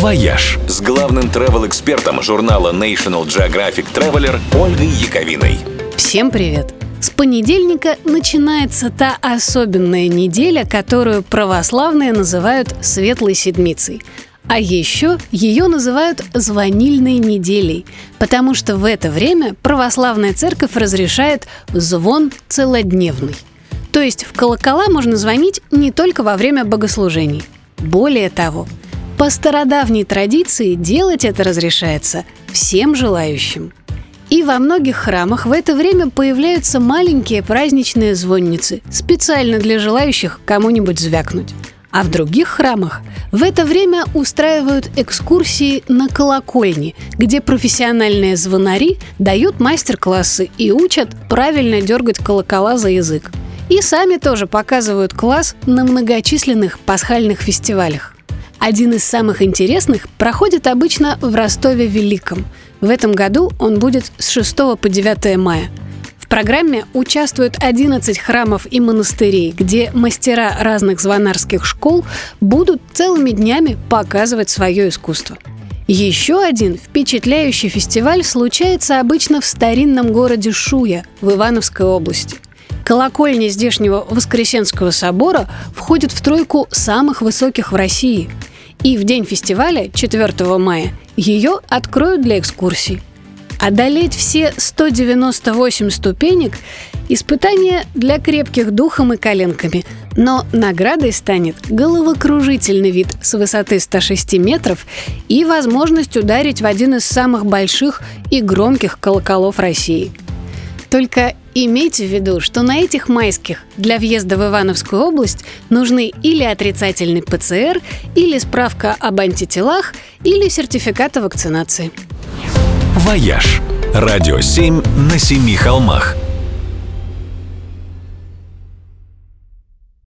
«Вояж» с главным travel-экспертом журнала National Geographic Traveler Ольгой Яковиной. Всем привет! С понедельника начинается та особенная неделя, которую православные называют «Светлой Седмицей». А еще ее называют «звонильной неделей», потому что в это время православная церковь разрешает звон целодневный. То есть в колокола можно звонить не только во время богослужений. Более того, по стародавней традиции делать это разрешается всем желающим. И во многих храмах в это время появляются маленькие праздничные звонницы, специально для желающих кому-нибудь звякнуть. А в других храмах в это время устраивают экскурсии на колокольни, где профессиональные звонари дают мастер-классы и учат правильно дергать колокола за язык. И сами тоже показывают класс на многочисленных пасхальных фестивалях. Один из самых интересных проходит обычно в Ростове-Великом. В этом году он будет с 6 по 9 мая. В программе участвуют 11 храмов и монастырей, где мастера разных звонарских школ будут целыми днями показывать свое искусство. Еще один впечатляющий фестиваль случается обычно в старинном городе Шуя в Ивановской области – Колокольня здешнего Воскресенского собора входит в тройку самых высоких в России. И в день фестиваля, 4 мая, ее откроют для экскурсий. Одолеть все 198 ступенек – испытание для крепких духом и коленками. Но наградой станет головокружительный вид с высоты 106 метров и возможность ударить в один из самых больших и громких колоколов России. Только Имейте в виду, что на этих майских для въезда в Ивановскую область нужны или отрицательный ПЦР, или справка об антителах, или сертификат о вакцинации. «Вояж» – радио 7 на семи холмах –